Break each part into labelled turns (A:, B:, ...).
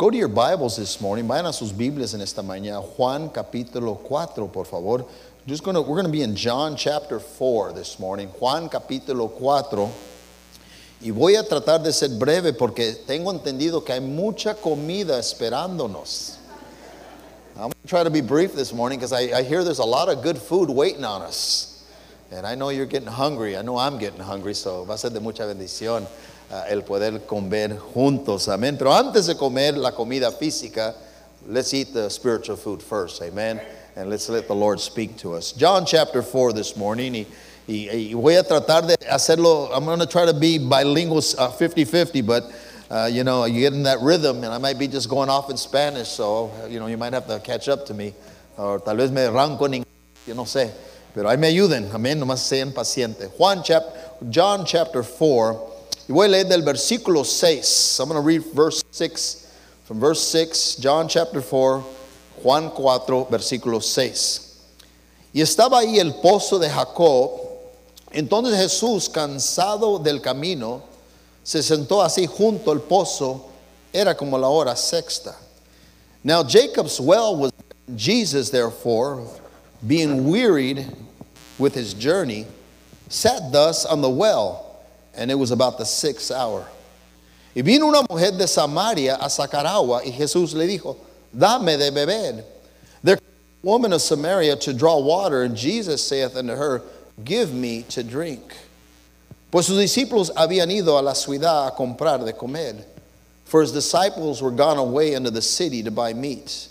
A: Go to your Bibles this morning. Vayan a sus Biblias en esta mañana. Juan capítulo 4, por favor. Just gonna, we're going to be in John chapter 4 this morning. Juan capítulo 4. Y voy a tratar de ser breve porque tengo entendido que hay mucha comida esperándonos. I'm going to try to be brief this morning because I, I hear there's a lot of good food waiting on us. And I know you're getting hungry. I know I'm getting hungry, so va a ser de mucha bendición el poder comer juntos. Amén. Pero antes de comer la comida física, let's eat the spiritual food first. Amen. And let's let the Lord speak to us. John chapter 4 this morning. Y, y, y voy a tratar de hacerlo. I'm going to try to be bilingual 50 uh, 50, but. Uh, you know, you get in that rhythm, and I might be just going off in Spanish, so, you know, you might have to catch up to me. Or tal vez me arranco en inglés, no sé. Pero ahí me ayuden, amén, nomás sean pacientes. Juan chap John chapter 4, y voy a leer del versículo 6. I'm going to read verse 6, from verse 6, John chapter 4, Juan 4, versículo 6. Y estaba ahí el pozo de Jacob. Entonces Jesús, cansado del camino, se sentó así junto al pozo, era como la hora sexta. Now Jacob's well was Jesus, therefore, being wearied with his journey, sat thus on the well, and it was about the sixth hour. Y vino una mujer de Samaria a sacar agua, y Jesús le dijo, Dame de beber. There came a woman of Samaria to draw water, and Jesus saith unto her, Give me to drink. Pues sus discípulos habían ido a la ciudad a comprar de comer, for his disciples were gone away into the city to buy meat.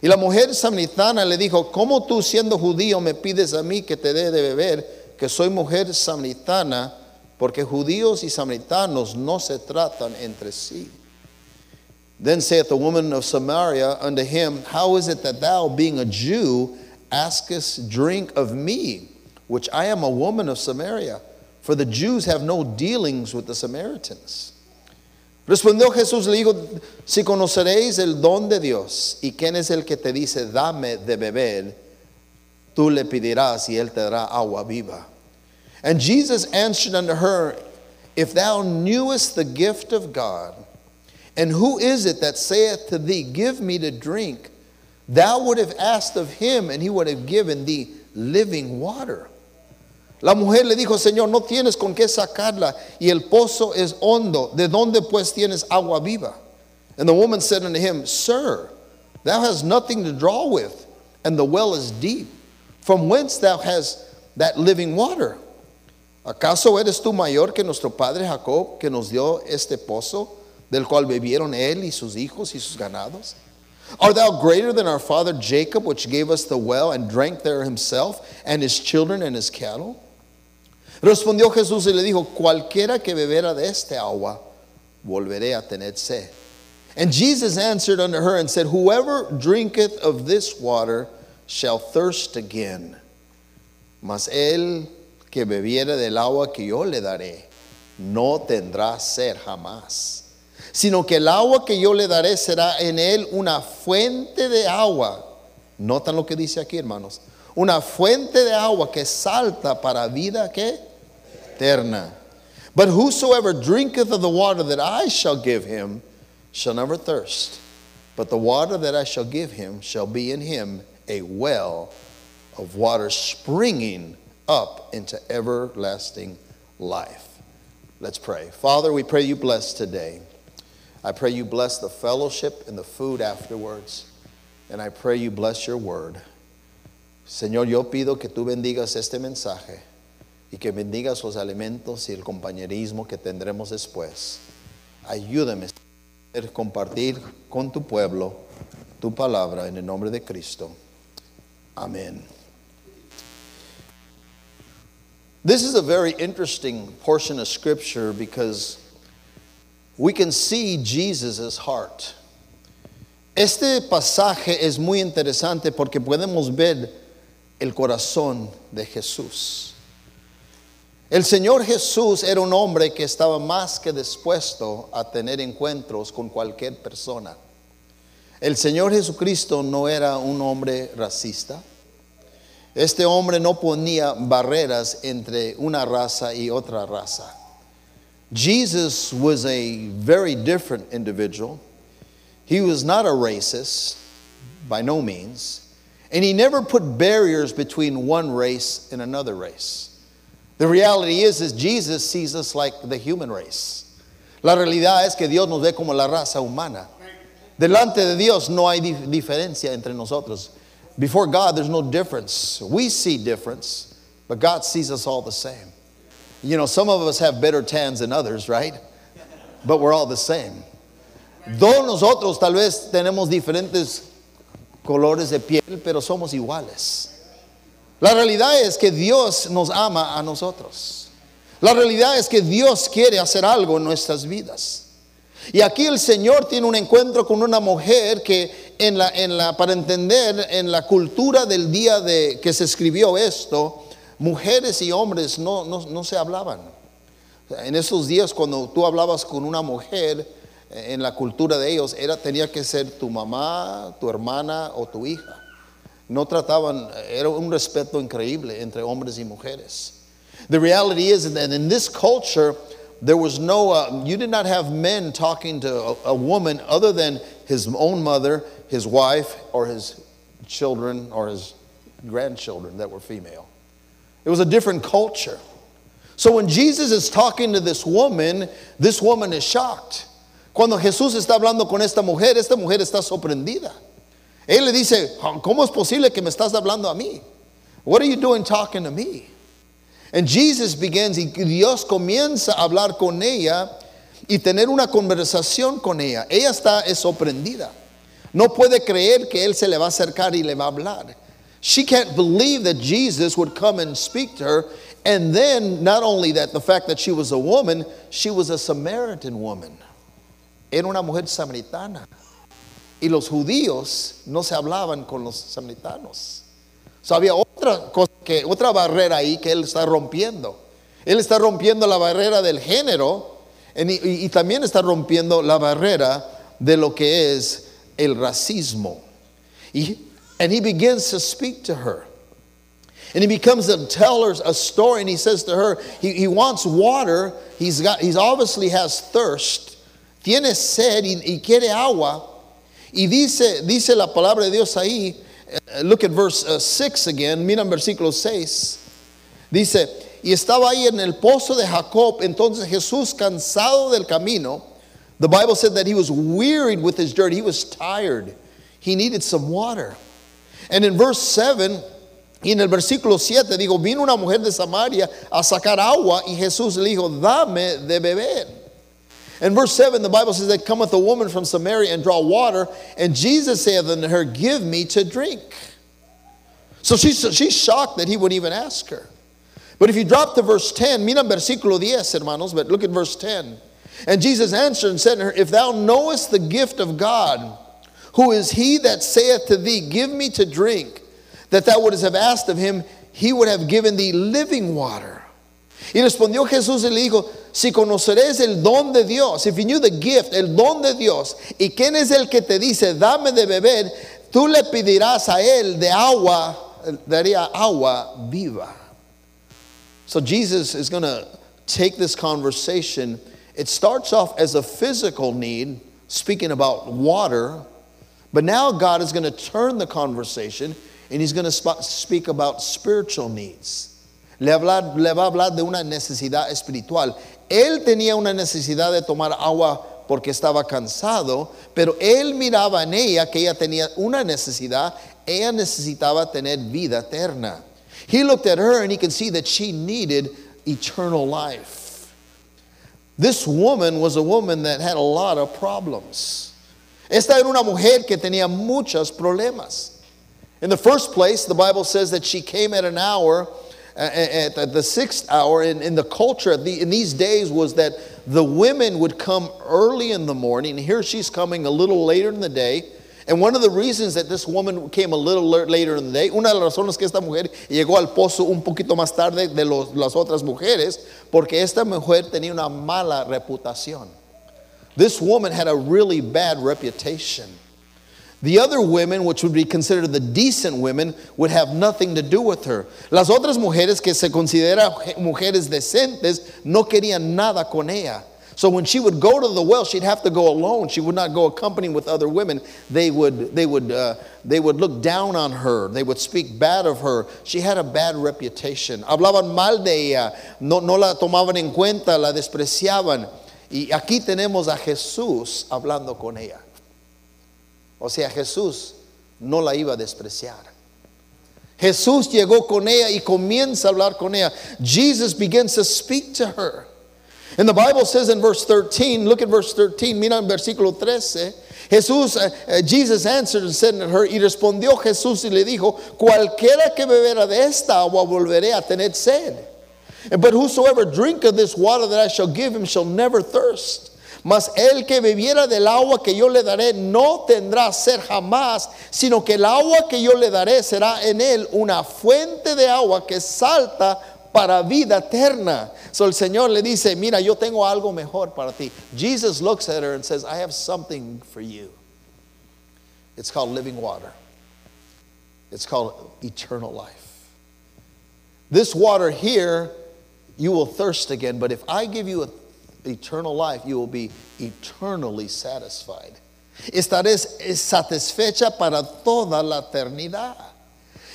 A: Y la mujer samaritana le dijo, ¿cómo tú siendo judío me pides a mí que te dé de beber, que soy mujer samaritana? Porque judíos y samaritanos no se tratan entre sí. Then saith the woman of Samaria unto him, How is it that thou, being a Jew, askest drink of me, which I am a woman of Samaria? For the Jews have no dealings with the Samaritans. Respondió Jesús, le dijo, si conoceréis el don de Dios y quién es el que te dice, dame de beber, tú le pedirás y él te dará agua viva. And Jesus answered unto her, If thou knewest the gift of God, and who is it that saith to thee, Give me to drink, thou would have asked of him, and he would have given thee living water. La mujer le dijo, Señor, no tienes con qué sacarla y el pozo es hondo. ¿De dónde pues tienes agua viva? And the woman said unto him, Sir, thou hast nothing to draw with, and the well is deep. From whence thou hast that living water? ¿Acaso eres tú mayor que nuestro padre Jacob, que nos dio este pozo, del cual bebieron él y sus hijos y sus ganados? Art thou greater than our father Jacob, which gave us the well and drank there himself, and his children and his cattle? Respondió Jesús y le dijo, cualquiera que bebera de este agua, volveré a tener sed. And Jesus answered unto her and said, Whoever drinketh of this water shall thirst again. Mas el que bebiere del agua que yo le daré, no tendrá sed jamás. Sino que el agua que yo le daré será en él una fuente de agua. Notan lo que dice aquí, hermanos. Una fuente de agua que salta para vida eterna. But whosoever drinketh of the water that I shall give him shall never thirst. But the water that I shall give him shall be in him a well of water springing up into everlasting life. Let's pray. Father, we pray you bless today. I pray you bless the fellowship and the food afterwards. And I pray you bless your word. Señor, yo pido que tú bendigas este mensaje y que bendigas los alimentos y el compañerismo que tendremos después. Ayúdame a compartir con tu pueblo tu palabra en el nombre de Cristo. Amén. This is a very interesting portion of scripture because we can see Jesus' heart. Este pasaje es muy interesante porque podemos ver el corazón de Jesús. El Señor Jesús era un hombre que estaba más que dispuesto a tener encuentros con cualquier persona. El Señor Jesucristo no era un hombre racista. Este hombre no ponía barreras entre una raza y otra raza. Jesus was a very different individual. He was not a racist, by no means. And he never put barriers between one race and another race. The reality is, is Jesus sees us like the human race. La realidad es que Dios nos ve como la raza humana. Delante de Dios no hay dif- diferencia entre nosotros. Before God, there's no difference. We see difference, but God sees us all the same. You know, some of us have better tans than others, right? But we're all the same. Todos nosotros tal vez tenemos diferentes colores de piel, pero somos iguales. La realidad es que Dios nos ama a nosotros. La realidad es que Dios quiere hacer algo en nuestras vidas. Y aquí el Señor tiene un encuentro con una mujer que en la, en la, para entender en la cultura del día de que se escribió esto, mujeres y hombres no, no, no se hablaban. En esos días cuando tú hablabas con una mujer, eh, en la cultura de ellos, era, tenía que ser tu mamá, tu hermana o tu hija. No trataban, era un respeto increíble entre hombres y mujeres. The reality is that in this culture, there was no, uh, you did not have men talking to a, a woman other than his own mother, his wife, or his children, or his grandchildren that were female. It was a different culture. So when Jesus is talking to this woman, this woman is shocked. Cuando Jesús está hablando con esta mujer, esta mujer está sorprendida. Él le dice, ¿cómo es posible que me estás hablando a mí? What are you doing talking to me? And Jesus begins, y Dios comienza a hablar con ella y tener una conversación con ella. Ella está es sorprendida. No puede creer que Él se le va a acercar y le va a hablar. She can't believe that Jesus would come and speak to her. And then, not only that, the fact that she was a woman, she was a Samaritan woman. Era una mujer samaritana. Y los judíos no se hablaban con los samaritanos. So, había otra cosa que otra barrera ahí que él está rompiendo. Él está rompiendo la barrera del género en- y, y también está rompiendo la barrera de lo que es el racismo. Y, and he begins to speak to her. And he becomes to tell her a story, and he says to her, he, he wants water. He's got, he's obviously has thirst. Tiene sed y, y quiere agua. Y dice, dice la palabra de Dios ahí. Uh, Look at verse 6 again. Mira en versículo 6. Dice, y estaba ahí en el pozo de Jacob. Entonces Jesús, cansado del camino, the Bible said that he was wearied with his journey. He was tired. He needed some water. And in verse 7, y en el versículo 7, digo, vino una mujer de Samaria a sacar agua y Jesús le dijo, dame de beber. In verse 7, the Bible says that cometh a woman from Samaria and draw water, and Jesus saith unto her, Give me to drink. So she's, she's shocked that he would even ask her. But if you drop to verse 10, mira versículo 10, hermanos, but look at verse 10. And Jesus answered and said to her, If thou knowest the gift of God, who is he that saith to thee, Give me to drink, that thou wouldst have asked of him, he would have given thee living water. Y respondió Jesús y le dijo, si conoceréis el don de Dios, if you knew the gift, el don de Dios, y quién es el que te dice, dame de beber, tú le pedirás a él de agua, daría agua viva. So Jesus is going to take this conversation. It starts off as a physical need, speaking about water, but now God is going to turn the conversation and he's going to sp- speak about spiritual needs. Le, va a hablar de una necesidad espiritual. Él tenía una necesidad de tomar agua porque estaba cansado, pero él miraba en ella que ella tenía una necesidad, ella necesitaba tener vida eterna. He looked at her and he could see that she needed eternal life. This woman was a woman that had a lot of problems. Esta era una mujer que tenía muchos problemas. In the first place, the Bible says that she came at an hour, at the sixth hour. In, in the culture in these days was that the women would come early in the morning. Here she's coming a little later in the day. And one of the reasons that this woman came a little later in the day, una de las razones que esta mujer llegó al pozo un poquito más tarde de los- las otras mujeres, porque esta mujer tenía una mala reputación. This woman had a really bad reputation. The other women, which would be considered the decent women, would have nothing to do with her. Las otras mujeres que se consideran mujeres decentes no querían nada con ella. So when she would go to the well, she'd have to go alone. She would not go accompanied with other women. They would, they would, uh, they would look down on her. They would speak bad of her. She had a bad reputation. Hablaban mal de ella. No, no la tomaban en cuenta, la despreciaban. Y aquí tenemos a Jesús hablando con ella. O sea, Jesús no la iba a despreciar. Jesús llegó con ella y comienza a hablar con ella. Jesus begins to speak to her. And the Bible says in verse 13, look at verse 13, mira en versículo 13. Jesús, uh, uh, Jesus answered and said to her, y respondió Jesús y le dijo, cualquiera que bebera de esta agua volveré a tener sed. But whosoever drinketh this water that I shall give him shall never thirst. Mas el que bebiera del agua que yo le daré no tendrá sed jamás, sino que el agua que yo le daré será en él una fuente de agua que salta para vida eterna. So el Señor le dice, mira, yo tengo algo mejor para ti. Jesus looks at her and says, I have something for you. It's called living water. It's called eternal life. This water here, you will thirst again, but if I give you a, eternal life, you will be eternally satisfied. Estaré satisfecha para toda la eternidad.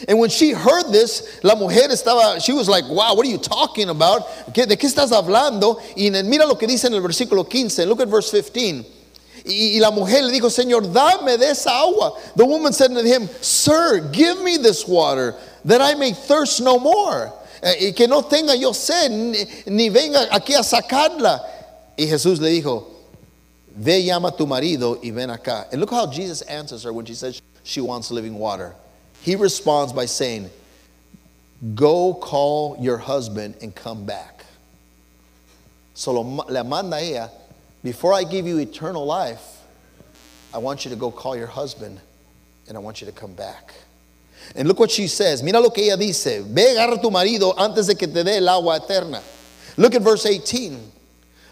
A: And when she heard this, la mujer estaba, she was like, wow, what are you talking about? ¿De qué estás hablando? Y mira lo que dice en el versículo 15. Look at verse 15. Y, la mujer le dijo, Señor, dame de esa agua. The woman said to him, Sir, give me this water, that I may thirst no more. Eh, y que no tenga yo sed, ni venga aquí a sacarla. Y Jesús le dijo, Ve, llama a tu marido y ven acá. And look how Jesus answers her when she says she wants living water. He responds by saying, Go call your husband and come back. So le manda ella, before I give you eternal life, I want you to go call your husband and I want you to come back. And look what she says. Mira lo que ella dice. Ve, agarra tu marido antes de que te dé el agua eterna. Look at verse 18.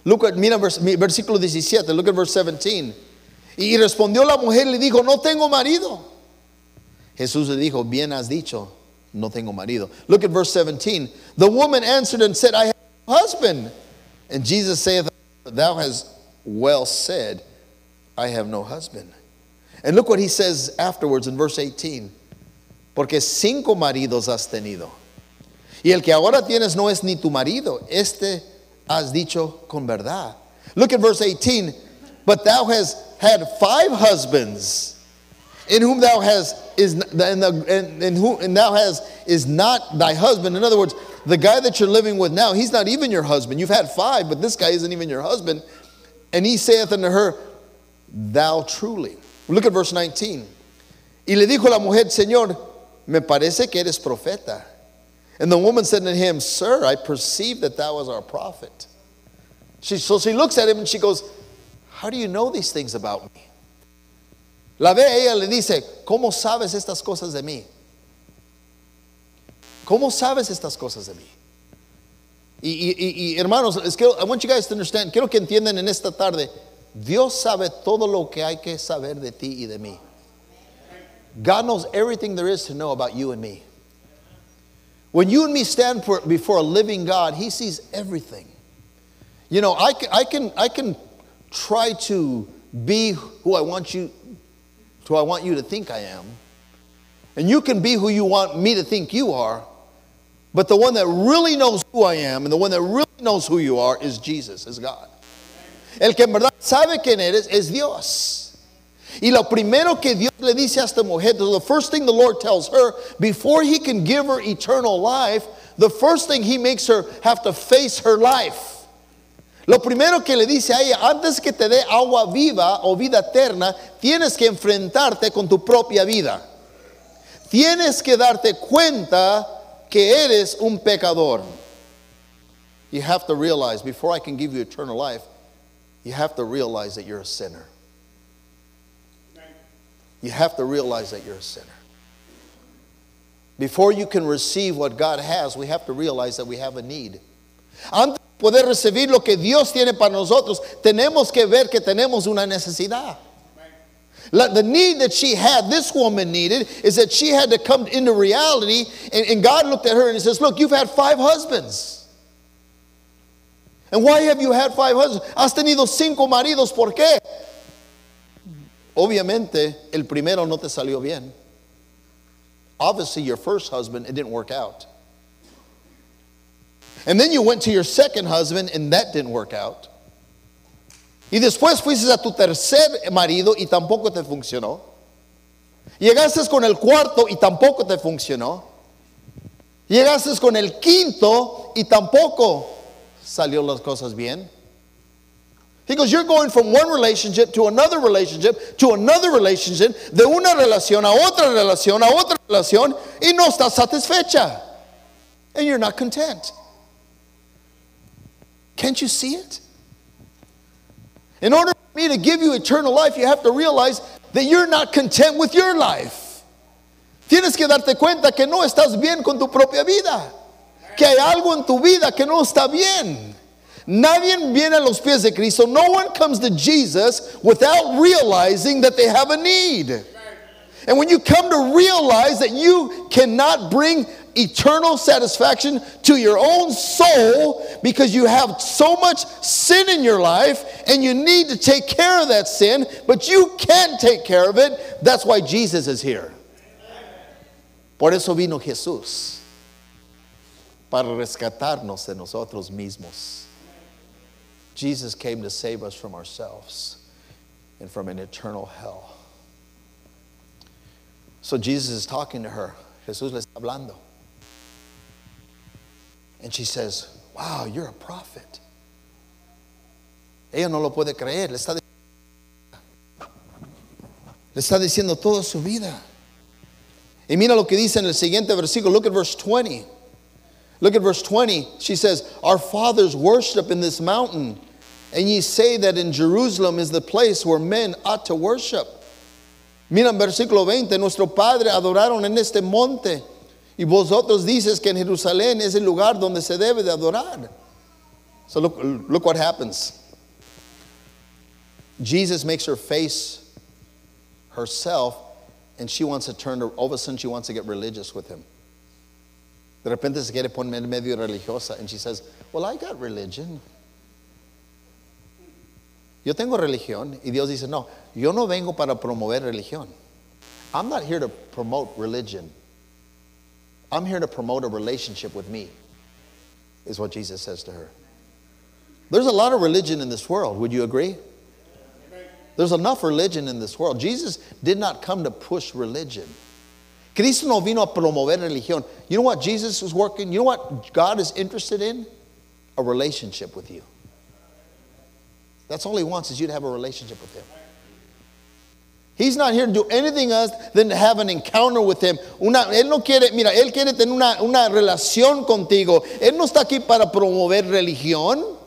A: Look at, mira versículo 17. Look at verse 17. Y respondió la mujer y le dijo, no tengo marido. Jesús le dijo, bien has dicho, no tengo marido. Look at verse 17. The woman answered and said, I have a husband. And Jesus saith, Thou hast well said, I have no husband. And look what he says afterwards in verse 18. Porque cinco maridos has tenido. Y el que ahora tienes no es ni tu marido. Este has dicho con verdad. Look at verse 18. But thou hast had five husbands in whom thou hast is and, the, and, and who and thou has is not thy husband. In other words, the guy that you're living with now, he's not even your husband. You've had five, but this guy isn't even your husband. And he saith unto her, Thou truly. Look at verse 19. Y le dijo la mujer, Señor, me parece que eres profeta. And the woman said to him, Sir, I perceive that thou art our prophet. She, so she looks at him and she goes, How do you know these things about me? La ve ella le dice, ¿cómo sabes estas cosas de mí? ¿Cómo sabes estas cosas de mí? Y, y, y, hermanos, es que I want you guys to understand, quiero que entiendan en esta tarde, Dios sabe todo lo que hay que saber de ti y de mí. God knows everything there is to know about you and me. When you and me stand for, before a living God, He sees everything. You know, I can, I can, I can try to be who I want you who I want you to think I am. And you can be who you want me to think you are. But the one that really knows who I am and the one that really knows who you are is Jesus, is God. El que en verdad sabe quién eres es Dios. Y lo primero que Dios le dice a esta mujer, the first thing the Lord tells her, before he can give her eternal life, the first thing he makes her have to face her life. Lo primero que le dice a ella, antes que te dé agua viva o vida eterna, tienes que enfrentarte con tu propia vida. Tienes que darte cuenta que eres un pecador. You have to realize, before I can give you eternal life, you have to realize that you're a sinner. You have to realize that you're a sinner. Before you can receive what God has, we have to realize that we have a need. Antes poder recibir lo que Dios tiene para nosotros, tenemos que ver que tenemos una necesidad. The need that she had, this woman needed, is that she had to come into reality. And, and God looked at her and he says, Look, you've had five husbands. And why have you had five husbands? Has tenido cinco maridos, ¿por qué? Obviamente, el primero no te salió bien. Obviously, your first husband, it didn't work out. And then you went to your second husband, and that didn't work out. Y después fuiste a tu tercer marido y tampoco te funcionó. Llegaste con el cuarto y tampoco te funcionó. Llegaste con el quinto y tampoco salió las cosas bien. He goes, You're going from one relationship to another relationship to another relationship, de una relación a otra relación a otra relación, y no estás satisfecha. And you're not content. Can't you see it? In order for me to give you eternal life, you have to realize that you're not content with your life. Tienes que darte cuenta que no estás bien con tu propia vida. Que hay algo en tu vida que no está bien. Nadie viene a los pies de Cristo. No one comes to Jesus without realizing that they have a need. And when you come to realize that you cannot bring eternal satisfaction to your own soul because you have so much sin in your life and you need to take care of that sin, but you can't take care of it. That's why Jesus is here. Por eso vino Jesús, para rescatarnos de nosotros mismos. Jesus came to save us from ourselves and from an eternal hell. So Jesus is talking to her. Jesús le está hablando. And she says, Wow, you're a prophet. Ella no lo puede creer. Le está, le está diciendo toda su vida. Y mira lo que dice en el siguiente versículo. Look at verse 20. Look at verse 20. She says, Our fathers worship in this mountain, and ye say that in Jerusalem is the place where men ought to worship. Mira en versículo 20, nuestro padre adoraron en este monte. Y vosotros dices que en Jerusalén es el lugar donde se debe de adorar. So look, look what happens. Jesus makes her face herself, and she wants to turn, all of a sudden, she wants to get religious with him. De repente se quiere poner medio religiosa, and she says, Well, I got religion. Yo tengo religión. Y Dios dice, No, yo no vengo para promover religión. I'm not here to promote religion. I'm here to promote a relationship with me, is what Jesus says to her. There's a lot of religion in this world. Would you agree? There's enough religion in this world. Jesus did not come to push religion. Cristo no vino a promover religión. You know what Jesus is working? You know what God is interested in? A relationship with you. That's all he wants is you to have a relationship with him. He's not here to do anything else than to have an encounter with him. Una, él no quiere, mira, él quiere tener una, una relación contigo. Él no está aquí para promover religión.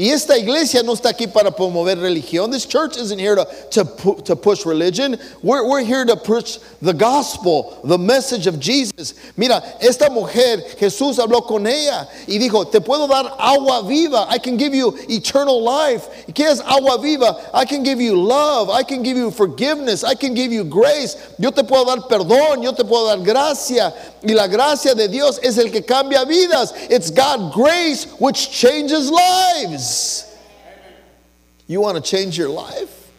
A: Y esta iglesia no está aquí para promover religión. This church isn't here to, to, to push religion. We're, we're here to push the gospel, the message of Jesus. Mira, esta mujer, Jesús habló con ella y dijo, te puedo dar agua viva. I can give you eternal life. ¿Qué es agua viva? I can give you love. I can give you forgiveness. I can give you grace. Yo te puedo dar perdón. Yo te puedo dar gracia. Y la gracia de Dios es el que cambia vidas. It's God grace which changes lives. You want to change your life?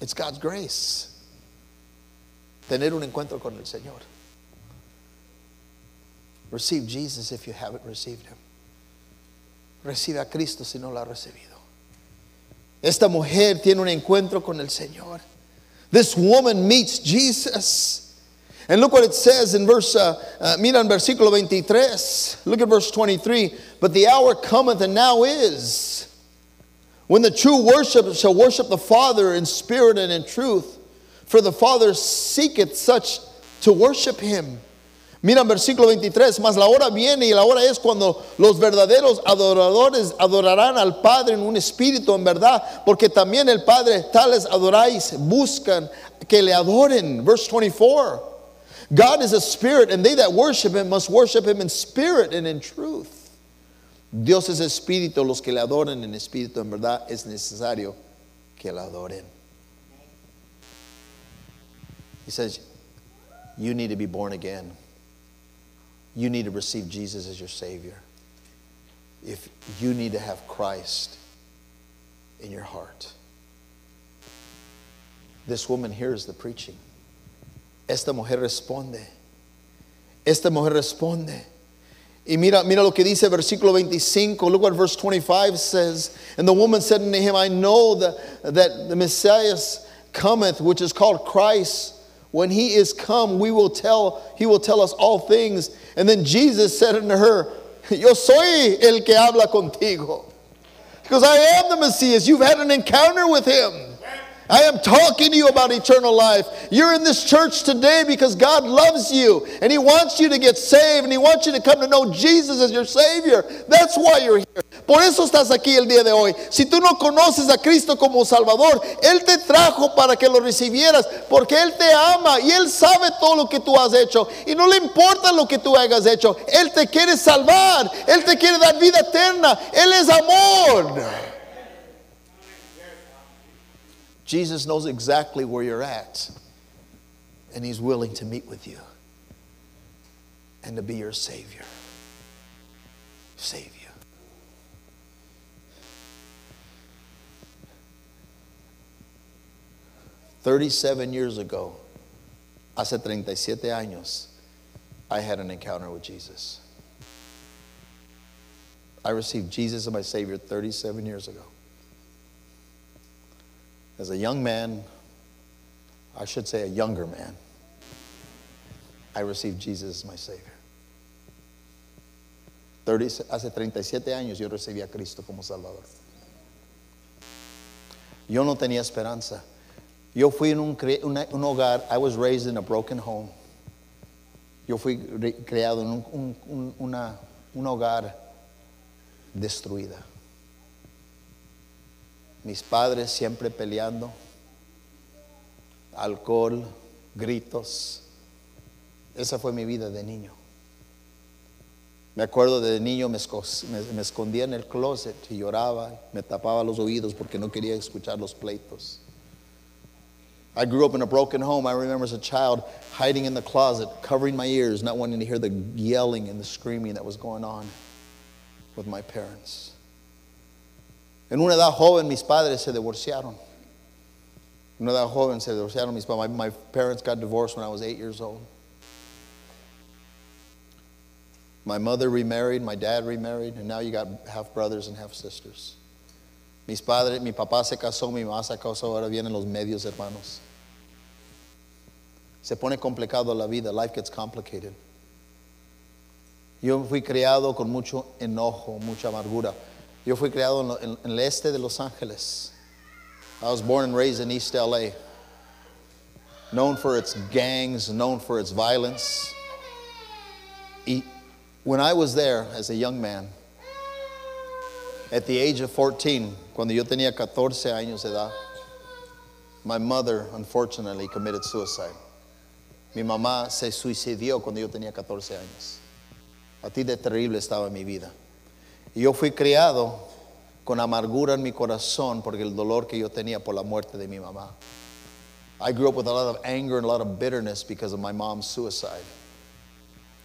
A: It's God's grace. Tener un encuentro con el Señor. Receive Jesus if you haven't received Him. Recibe a Cristo si no lo ha recibido. Esta mujer tiene un encuentro con el Señor. This woman meets Jesus. And look what it says in verse, uh, uh, mira en versículo 23. Look at verse 23. But the hour cometh and now is when the true worship shall worship the Father in spirit and in truth. For the Father seeketh such to worship him. Mira en versículo 23, mas la hora viene y la hora es cuando los verdaderos adoradores adorarán al Padre en un espíritu en verdad, porque también el Padre tales adoráis, buscan que le adoren. Verse 24. God is a spirit, and they that worship him must worship him in spirit and in truth. Dios es espíritu, los que le adoran en espíritu, en verdad es necesario que le adoren. He says, You need to be born again. You need to receive Jesus as your Savior. If, you need to have Christ in your heart. This woman hears the preaching. Esta mujer responde. Esta mujer responde. Y mira, mira lo que dice versículo 25. Look what verse 25 says. And the woman said unto him, I know that, that the Messiah cometh, which is called Christ. When he is come, we will tell, he will tell us all things. And then Jesus said unto her, Yo soy el que habla contigo. Because I am the Messiah. You've had an encounter with him. I am talking to you about eternal life. You're in this church today because God loves you and He wants you to get saved and He wants you to come to know Jesus as your Savior. That's why you're here. Por eso estás aquí el día de hoy. Si tú no conoces a Cristo como Salvador, Él te trajo para que lo recibieras porque Él te ama y Él sabe todo lo que tú has hecho y no le importa lo que tú hayas hecho. Él te quiere salvar, Él te quiere dar vida eterna. Él es amor. Jesus knows exactly where you're at, and He's willing to meet with you and to be your Savior. Save you. Thirty-seven years ago, hace 37 años, I had an encounter with Jesus. I received Jesus as my Savior 37 years ago as a young man, I should say a younger man, I received Jesus as my Savior. 30, hace 37 años yo recibí a Cristo como Salvador. Yo no tenía esperanza. Yo fui en un, un hogar, I was raised in a broken home. Yo fui creado en un, un, una, un hogar destruida mis padres siempre peleando, alcohol, gritos. Esa fue mi vida de niño. Me acuerdo de niño me, escondía en el closet y lloraba, me tapaba los oídos porque no quería escuchar los pleitos. I grew up in a broken home. I remember as a child hiding in the closet, covering my ears, not wanting to hear the yelling and the screaming that was going on with my parents. En una edad joven mis padres se divorciaron. En una edad joven se divorciaron mis. My, my parents got divorced when I was eight years old. My mother remarried, my dad remarried, and now you got half brothers and half sisters. Mis padres, mi papá se casó, mi mamá se casó, ahora vienen los medios hermanos. Se pone complicado la vida, life gets complicated. Yo fui criado con mucho enojo, mucha amargura. Yo fui criado en, en, el este de Los Ángeles. I was born and raised in East LA. Known for its gangs, known for its violence. When I was there as a young man, at the age of 14, cuando yo tenía 14 años de edad, my mother unfortunately committed suicide. Mi mamá se suicidió cuando yo tenía 14 años. A ti de terrible estaba mi vida. Yo fui criado con amargura en mi corazón porque el dolor que yo tenía por la muerte de mi mamá. I grew up with a lot of anger and a lot of bitterness because of my mom's suicide.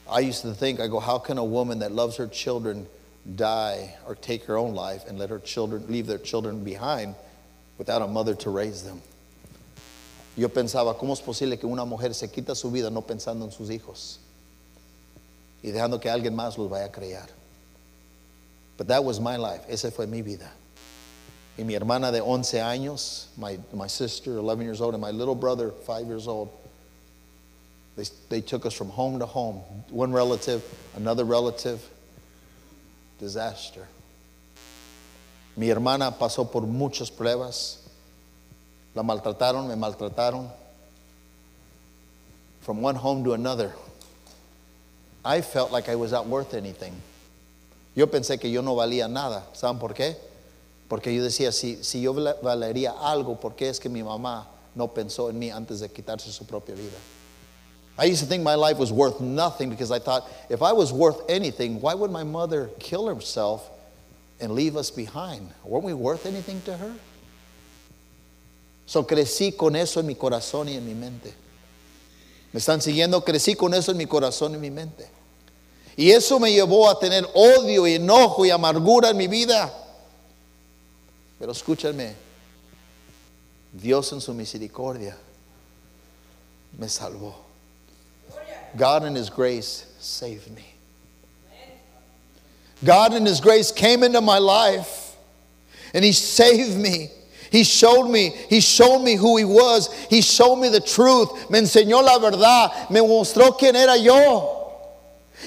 A: I used to think, I go, how can a woman that loves her children die or take her own life and let her children leave their children behind without a mother to raise them? Yo pensaba, ¿cómo es posible que una mujer se quita su vida no pensando en sus hijos y dejando que alguien más los vaya a criar? But that was my life. Esa fue mi vida. Y mi hermana de 11 años, my, my sister, 11 years old, and my little brother, 5 years old, they, they took us from home to home. One relative, another relative, disaster. Mi hermana pasó por muchas pruebas. La maltrataron, me maltrataron. From one home to another. I felt like I was not worth anything. Yo pensé que yo no valía nada. ¿Saben por qué? Porque yo decía, si, si yo valería algo, ¿por qué es que mi mamá no pensó en mí antes de quitarse su propia vida? I used to think my life was worth nothing because I thought, if I was worth anything, why would my mother kill herself and leave us behind? Weren't we worth anything to her? So crecí con eso en mi corazón y en mi mente. ¿Me están siguiendo? Crecí con eso en mi corazón y en mi mente. Y eso me llevó a tener odio y enojo y amargura en mi vida. Pero escúchame, Dios en su misericordia me salvó. God in His grace saved me. God in His grace came into my life and He saved me. He showed me, He showed me who He was. He showed me the truth. Me enseñó la verdad. Me mostró quién era yo.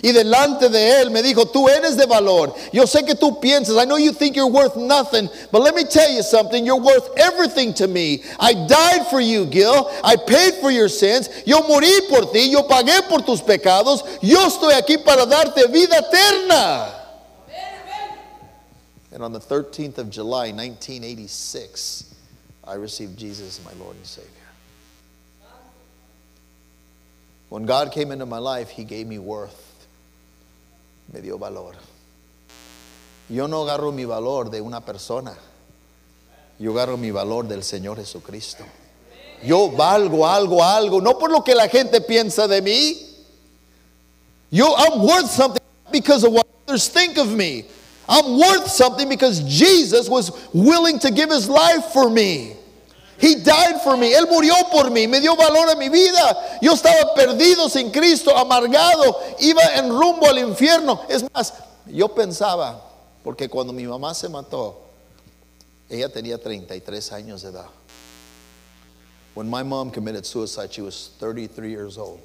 A: Y delante de él me dijo, tú eres de valor. Yo sé que tú piensas, I know you think you're worth nothing, but let me tell you something, you're worth everything to me. I died for you, Gil. I paid for your sins. Yo morí por ti, yo pagué por tus pecados. Yo estoy aquí para darte vida eterna. And on the 13th of July, 1986, I received Jesus as my Lord and Savior. When God came into my life, He gave me worth me dio valor. Yo no agarro mi valor de una persona. Yo agarro mi valor del Señor Jesucristo. Yo valgo algo, algo, no por lo que la gente piensa de mí. Yo, I'm worth something because of what others think of me. I'm worth something because Jesus was willing to give his life for me. He died for me. Él murió por mí. Me dio valor a mi vida. Yo estaba perdido sin Cristo, amargado. Iba en rumbo al infierno. Es más, yo pensaba, porque cuando mi mamá se mató, ella tenía 33 años de edad. When my mom committed suicide, she was 33 years old.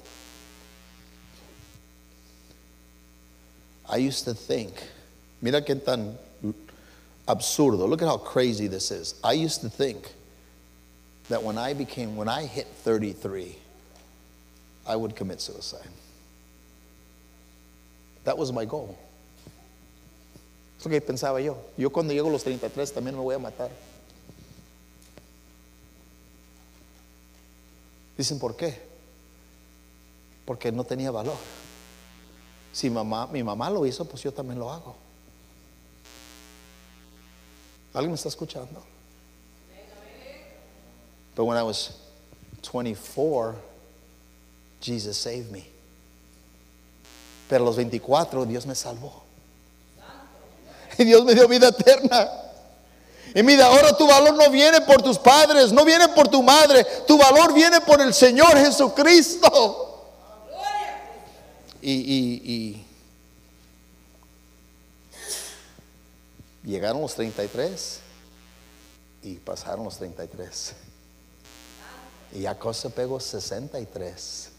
A: I used to think, mira qué tan absurdo. Look at how crazy this is. I used to think that when I became, when I hit 33, I would commit suicide. That was my goal. Es lo que pensaba yo. Yo cuando llego a los 33 también me voy a matar. Dicen, ¿por qué? Porque no tenía valor. Si mamá, mi mamá lo hizo, pues yo también lo hago. ¿Alguien me está escuchando? But when I was 24, Jesus saved me. Pero a los 24 Dios me salvó. Y Dios me dio vida eterna. Y mira, ahora tu valor no viene por tus padres, no viene por tu madre, tu valor viene por el Señor Jesucristo. Y, y, y llegaron los 33 y pasaron los 33. Y ya cosa pegó 63.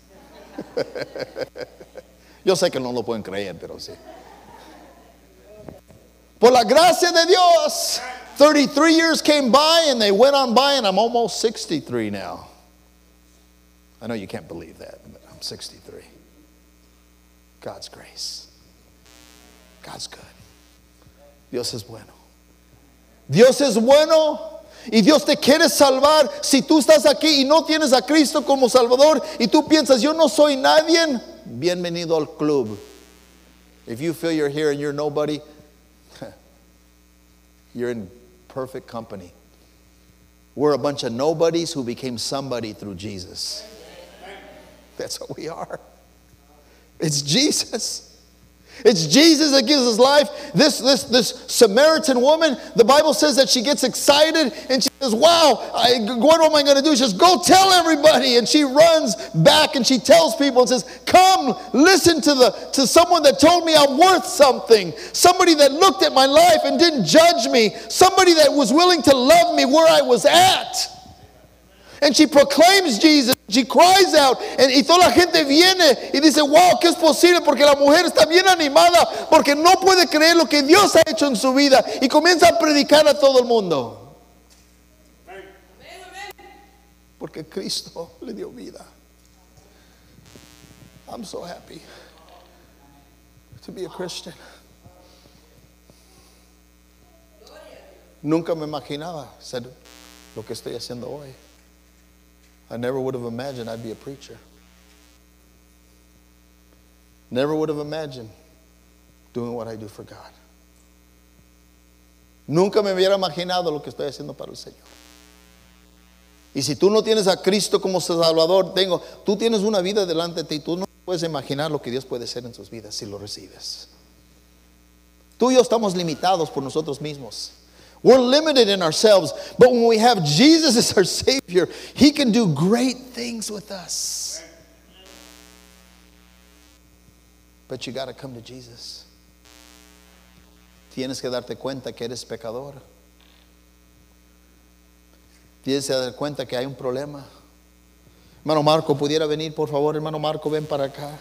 A: Yo sé que no lo pueden creer, pero sí. Por la gracia de Dios, 33 years came by and they went on by, and I'm almost 63 now. I know you can't believe that, but I'm 63. God's grace. God's good. Dios es bueno. Dios es bueno. Y Dios te quiere salvar. Si tú estás aquí y no tienes a Cristo como Salvador y tú piensas, yo no soy nadie, bienvenido al club. If you feel you're here and you're nobody, you're in perfect company. We're a bunch of nobodies who became somebody through Jesus. That's what we are. It's Jesus. It's Jesus that gives us life. This, this, this Samaritan woman, the Bible says that she gets excited and she says, Wow, I, what am I going to do? She says, Go tell everybody. And she runs back and she tells people and says, Come, listen to, the, to someone that told me I'm worth something. Somebody that looked at my life and didn't judge me. Somebody that was willing to love me where I was at. And she proclaims Jesus. She cries out. And, y toda la gente viene y dice, wow, ¿qué es posible? Porque la mujer está bien animada porque no puede creer lo que Dios ha hecho en su vida. Y comienza a predicar a todo el mundo. Porque Cristo le dio vida. I'm so happy to be a Christian. Nunca me imaginaba ser lo que estoy haciendo hoy. I never would have imagined I'd be a preacher. Never would have imagined doing what I do for God. Nunca me hubiera imaginado lo que estoy haciendo para el Señor. Y si tú no tienes a Cristo como Salvador, tengo, tú tienes una vida delante de ti, tú no Puedes imaginar lo que Dios puede hacer en sus vidas si lo recibes. Tú y yo estamos limitados por nosotros mismos. We're limited in ourselves, but when we have Jesus as our Savior, He can do great things with us. But you got to come to Jesus. Tienes que darte cuenta que eres pecador. Tienes que dar cuenta que hay un problema. Hermano Marco, pudiera venir, por favor, hermano Marco, ven para acá.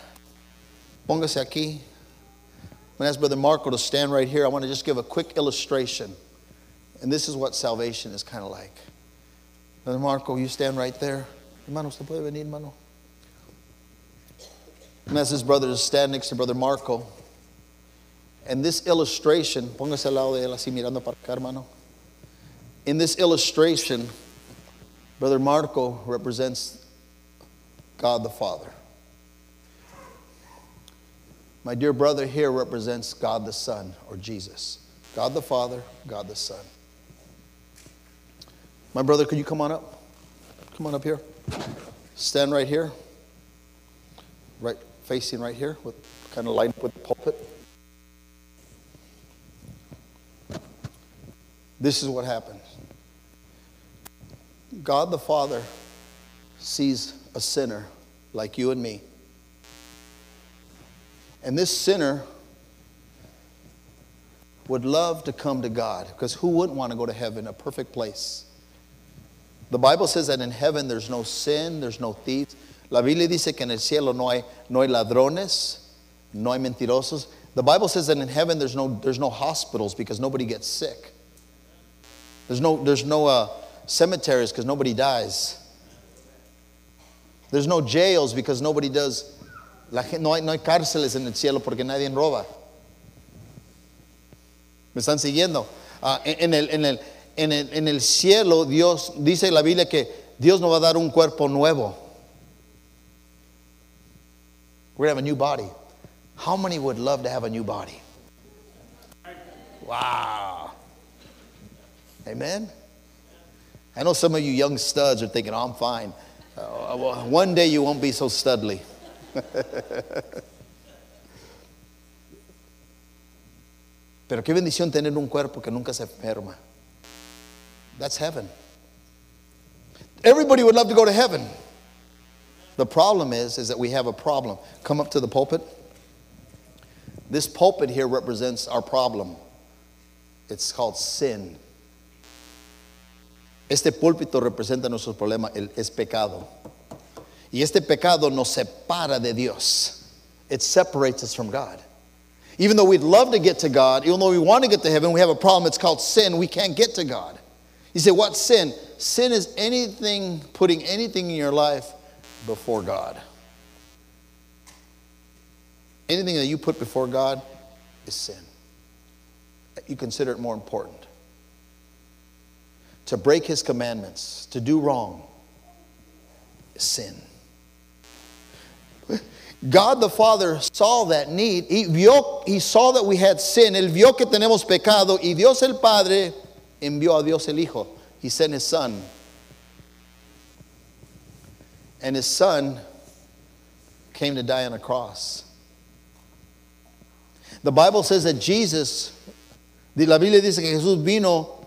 A: Póngase aquí. I'm going to ask Brother Marco to stand right here. I want to just give a quick illustration. And this is what salvation is kind of like. Brother Marco, you stand right there. Hermano, ¿usted puede venir, hermano? And as his brother to stand next to Brother Marco. And this illustration, póngase al lado de él así mirando para acá, hermano. In this illustration, Brother Marco represents God the Father. My dear brother here represents God the Son or Jesus. God the Father, God the Son. My brother, could you come on up? Come on up here. Stand right here. Right facing right here with kind of line up with the pulpit. This is what happens. God the Father sees a sinner like you and me. And this sinner would love to come to God because who wouldn't want to go to heaven, a perfect place? The Bible says that in heaven there's no sin, there's no thieves. La Biblia dice que en el cielo no hay, no hay ladrones, no hay mentirosos. The Bible says that in heaven there's no, there's no hospitals because nobody gets sick. There's no, there's no uh, cemeteries because nobody dies. There's no jails because nobody does. La, no, hay, no hay cárceles en el cielo porque nadie roba. ¿Me están siguiendo? Uh, en, el, en, el, en, el, en el cielo, Dios dice la Biblia que Dios nos va a dar un cuerpo nuevo. We're have a new body. How many would love to have a new body? Wow. Amen? I know some of you young studs are thinking, oh, I'm fine. Uh, one day you won't be so studly. Pero qué bendición tener un cuerpo que nunca se enferma. That's heaven. Everybody would love to go to heaven. The problem is, is that we have a problem. Come up to the pulpit. This pulpit here represents our problem. It's called sin. Este púlpito representa nuestro problema, el, es pecado. Y este pecado nos separa de Dios. It separates us from God. Even though we'd love to get to God, even though we want to get to heaven, we have a problem. It's called sin. We can't get to God. You say, What's sin? Sin is anything, putting anything in your life before God. Anything that you put before God is sin. You consider it more important. To break his commandments, to do wrong, is sin. God the Father saw that need. He, vio, he saw that we had sin. Él vio que tenemos pecado. Y Dios el Padre envió a Dios el Hijo. He sent his Son. And his Son came to die on a cross. The Bible says that Jesus, la Biblia dice que Jesús vino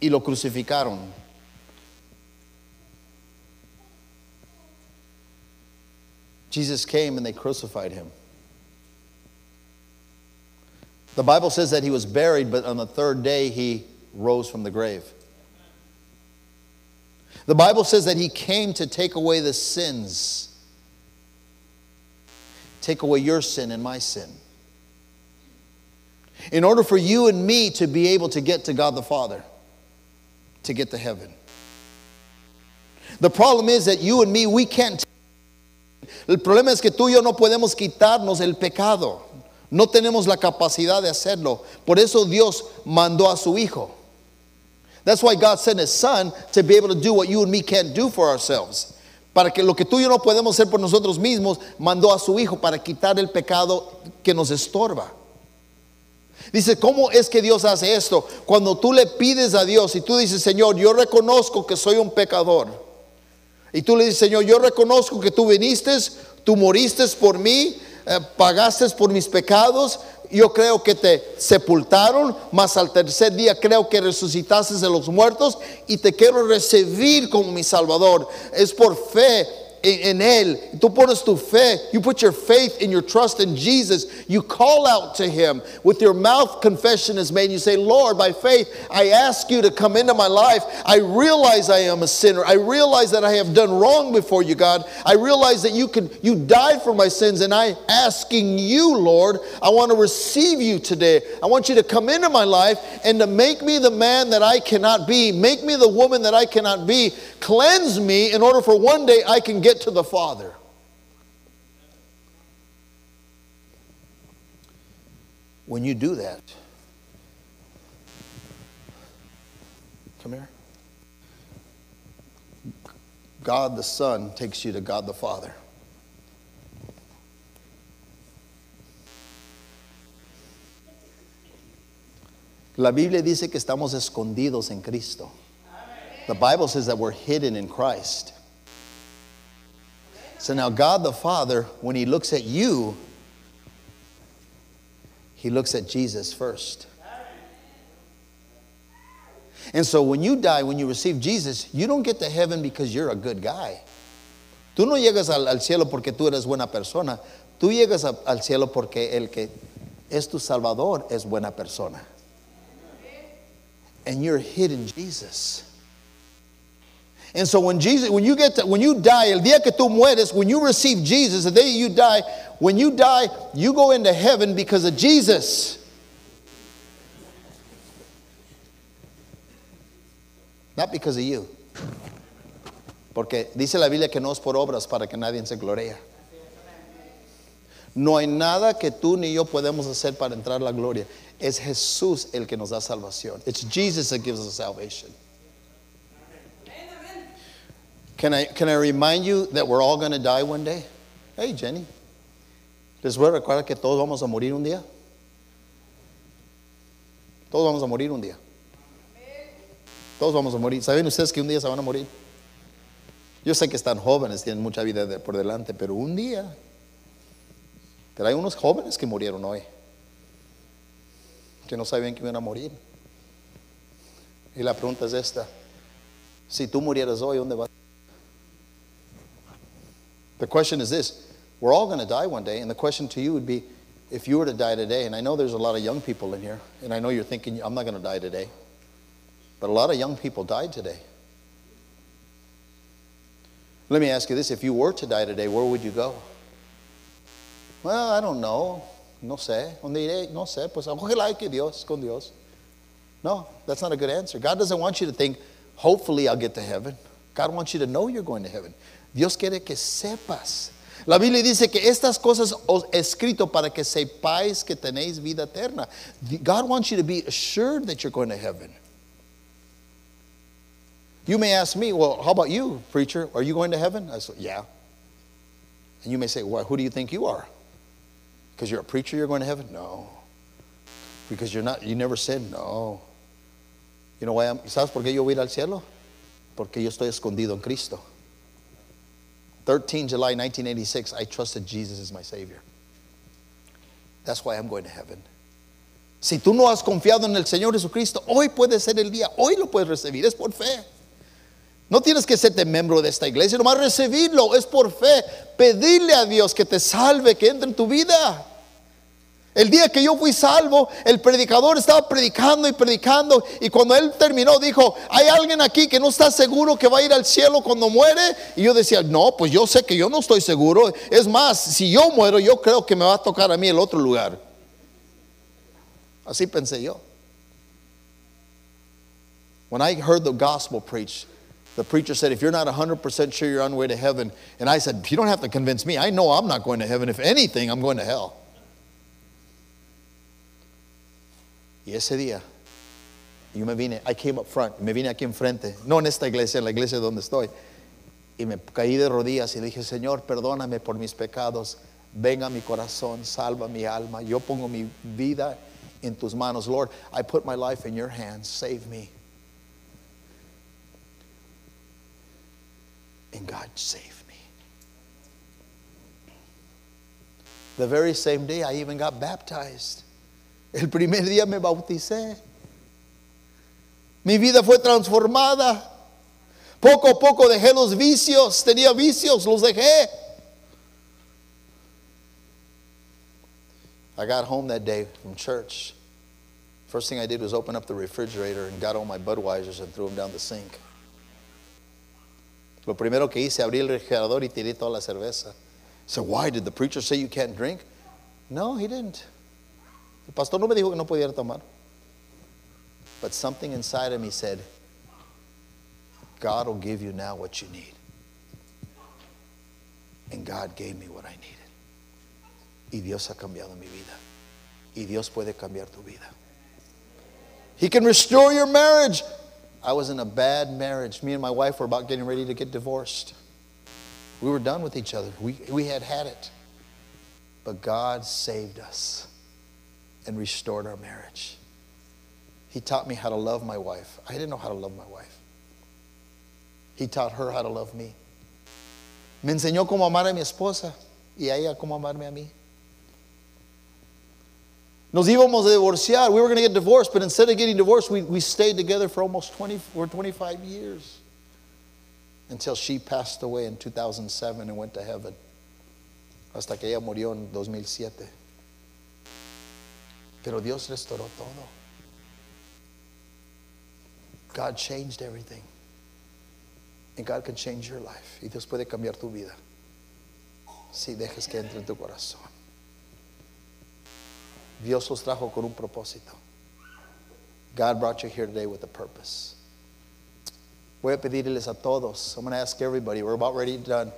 A: y lo crucificaron. Jesus came and they crucified him. The Bible says that he was buried, but on the third day he rose from the grave. The Bible says that he came to take away the sins, take away your sin and my sin. In order for you and me to be able to get to God the Father to get to heaven. The problem is that you and me, we can't. El problema es que tú y yo no podemos quitarnos el pecado. No tenemos la capacidad de hacerlo. Por eso Dios mandó a su Hijo. That's why God sent His Son to be able to do what you and me can't do for ourselves. Para que lo que tú y yo no podemos hacer por nosotros mismos, mandó a su Hijo para quitar el pecado que nos estorba. Dice, ¿cómo es que Dios hace esto? Cuando tú le pides a Dios y tú dices, Señor, yo reconozco que soy un pecador. Y tú le dices, Señor, yo reconozco que tú viniste, tú moriste por mí, eh, pagaste por mis pecados, yo creo que te sepultaron, mas al tercer día creo que resucitaste de los muertos y te quiero recibir como mi Salvador. Es por fe en, Él. Tú pones tu fe. You put your faith in your trust in Jesus. You call out to Him. With your mouth, confession is made. You say, Lord, by faith, I ask you to come into my life. I realize I am a sinner. I realize that I have done wrong before you, God. I realize that you could you died for my sins, and I asking you, Lord, I want to receive you today. I want you to come into my life and to make me the man that I cannot be. Make me the woman that I cannot be. Cleanse me in order for one day I can get to the Father. When you do that, come here. God the Son takes you to God the Father. La Biblia dice que estamos escondidos en Cristo. The Bible says that we're hidden in Christ. So now, God the Father, when He looks at you, He looks at Jesus first. And so when you die, when you receive Jesus, you don't get to heaven because you're a good guy. Tú no llegas al, al cielo porque tú eres buena persona. Tú llegas a, al cielo porque el que es tu Salvador es buena persona. And you're hidden Jesus. And so when Jesus, when you get to, when you die, el día que tú mueres, when you receive Jesus, the day you die, when you die, you go into heaven because of Jesus. Not because of you. Porque dice la Biblia que no es por obras para que nadie se gloria. No hay nada que tú ni yo podemos hacer para entrar a la gloria. Es Jesús el que nos da salvación. It's Jesus that gives us salvation. Can I, can I remind you that we're all going to die one day? Hey, Jenny. ¿Les voy a recordar que todos vamos a morir un día? Todos vamos a morir un día. Todos vamos a morir. ¿Saben ustedes que un día se van a morir? Yo sé que están jóvenes, tienen mucha vida por delante, pero un día. Pero hay unos jóvenes que murieron hoy, que no sabían que iban a morir. Y la pregunta es esta: si tú murieras hoy, ¿dónde vas? The question is this we're all going to die one day, and the question to you would be if you were to die today, and I know there's a lot of young people in here, and I know you're thinking, I'm not going to die today, but a lot of young people died today. Let me ask you this if you were to die today, where would you go? Well, I don't know. No sé. Donde iré? No sé. Pues ojalá que Dios, con Dios. No, that's not a good answer. God doesn't want you to think, hopefully I'll get to heaven. God wants you to know you're going to heaven. Dios quiere que sepas. La Biblia dice que estas cosas os he escrito para que sepáis que tenéis vida eterna. God wants you to be assured that you're going to heaven. You may ask me, well, how about you, preacher? Are you going to heaven? I said, yeah. And you may say, well, who do you think you are? Because you're a preacher, you're going to heaven? No. Because you're not, you never said no. You know why I'm, ¿Sabes por qué yo voy al cielo? Porque yo estoy escondido en Cristo. 13 July 1986, I trusted Jesus as my Savior. That's why I'm going to heaven. Si tú no has confiado en el Señor Jesucristo, hoy puede ser el día, hoy lo puedes recibir, es por fe. No tienes que serte miembro de esta iglesia, nomás recibirlo, es por fe. Pedirle a Dios que te salve, que entre en tu vida. El día que yo fui salvo, el predicador estaba predicando y predicando y cuando él terminó dijo, hay alguien aquí que no está seguro que va a ir al cielo cuando muere. Y yo decía, no, pues yo sé que yo no estoy seguro. Es más, si yo muero, yo creo que me va a tocar a mí el otro lugar. Así pensé yo. When I heard the gospel preached, the preacher said, If you're not 100% sure you're on your way to heaven, and I said, You don't have to convince me. I know I'm not going to heaven. If anything, I'm going to hell. Y ese día, yo me vine, I came up front, me vine aquí enfrente, no en esta iglesia, en la iglesia donde estoy, y me caí de rodillas y dije, Señor, perdóname por mis pecados, venga mi corazón, salva mi alma, yo pongo mi vida en tus manos. Lord, I put my life in your hands, save me. And God saved me. The very same day, I even got baptized. El primer día me bauticé. Mi vida fue transformada. Poco a poco dejé los vicios. Tenía vicios, los dejé. I got home that day from church. First thing I did was open up the refrigerator and got all my Budweisers and threw them down the sink. Lo primero que hice, abrí el refrigerador y tiré toda la cerveza. So why did the preacher say you can't drink? No, he didn't. El pastor no me dijo que no podía tomar. But something inside of me said, God will give you now what you need. And God gave me what I needed. Y Dios ha cambiado mi vida. Y Dios puede cambiar tu vida. He can restore your marriage. I was in a bad marriage. Me and my wife were about getting ready to get divorced. We were done with each other. We, we had had it. But God saved us and restored our marriage. He taught me how to love my wife. I didn't know how to love my wife. He taught her how to love me. Me enseñó cómo amar a mi esposa y a ella cómo amarme a mí. Nos íbamos a divorciar. We were going to get divorced, but instead of getting divorced, we, we stayed together for almost 20 or 25 years until she passed away in 2007 and went to heaven. Hasta que ella murió en 2007. Pero Dios restauró todo. God changed everything. And God can change your life. Y Dios puede cambiar tu vida. Si dejas que entre en tu corazón. Dios os trajo con un propósito. God brought you here today with a purpose. Voy a pedirles a todos. I'm going to ask everybody. We're about ready done.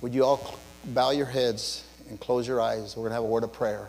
A: Would you all bow your heads and close your eyes? We're going to have a word of prayer.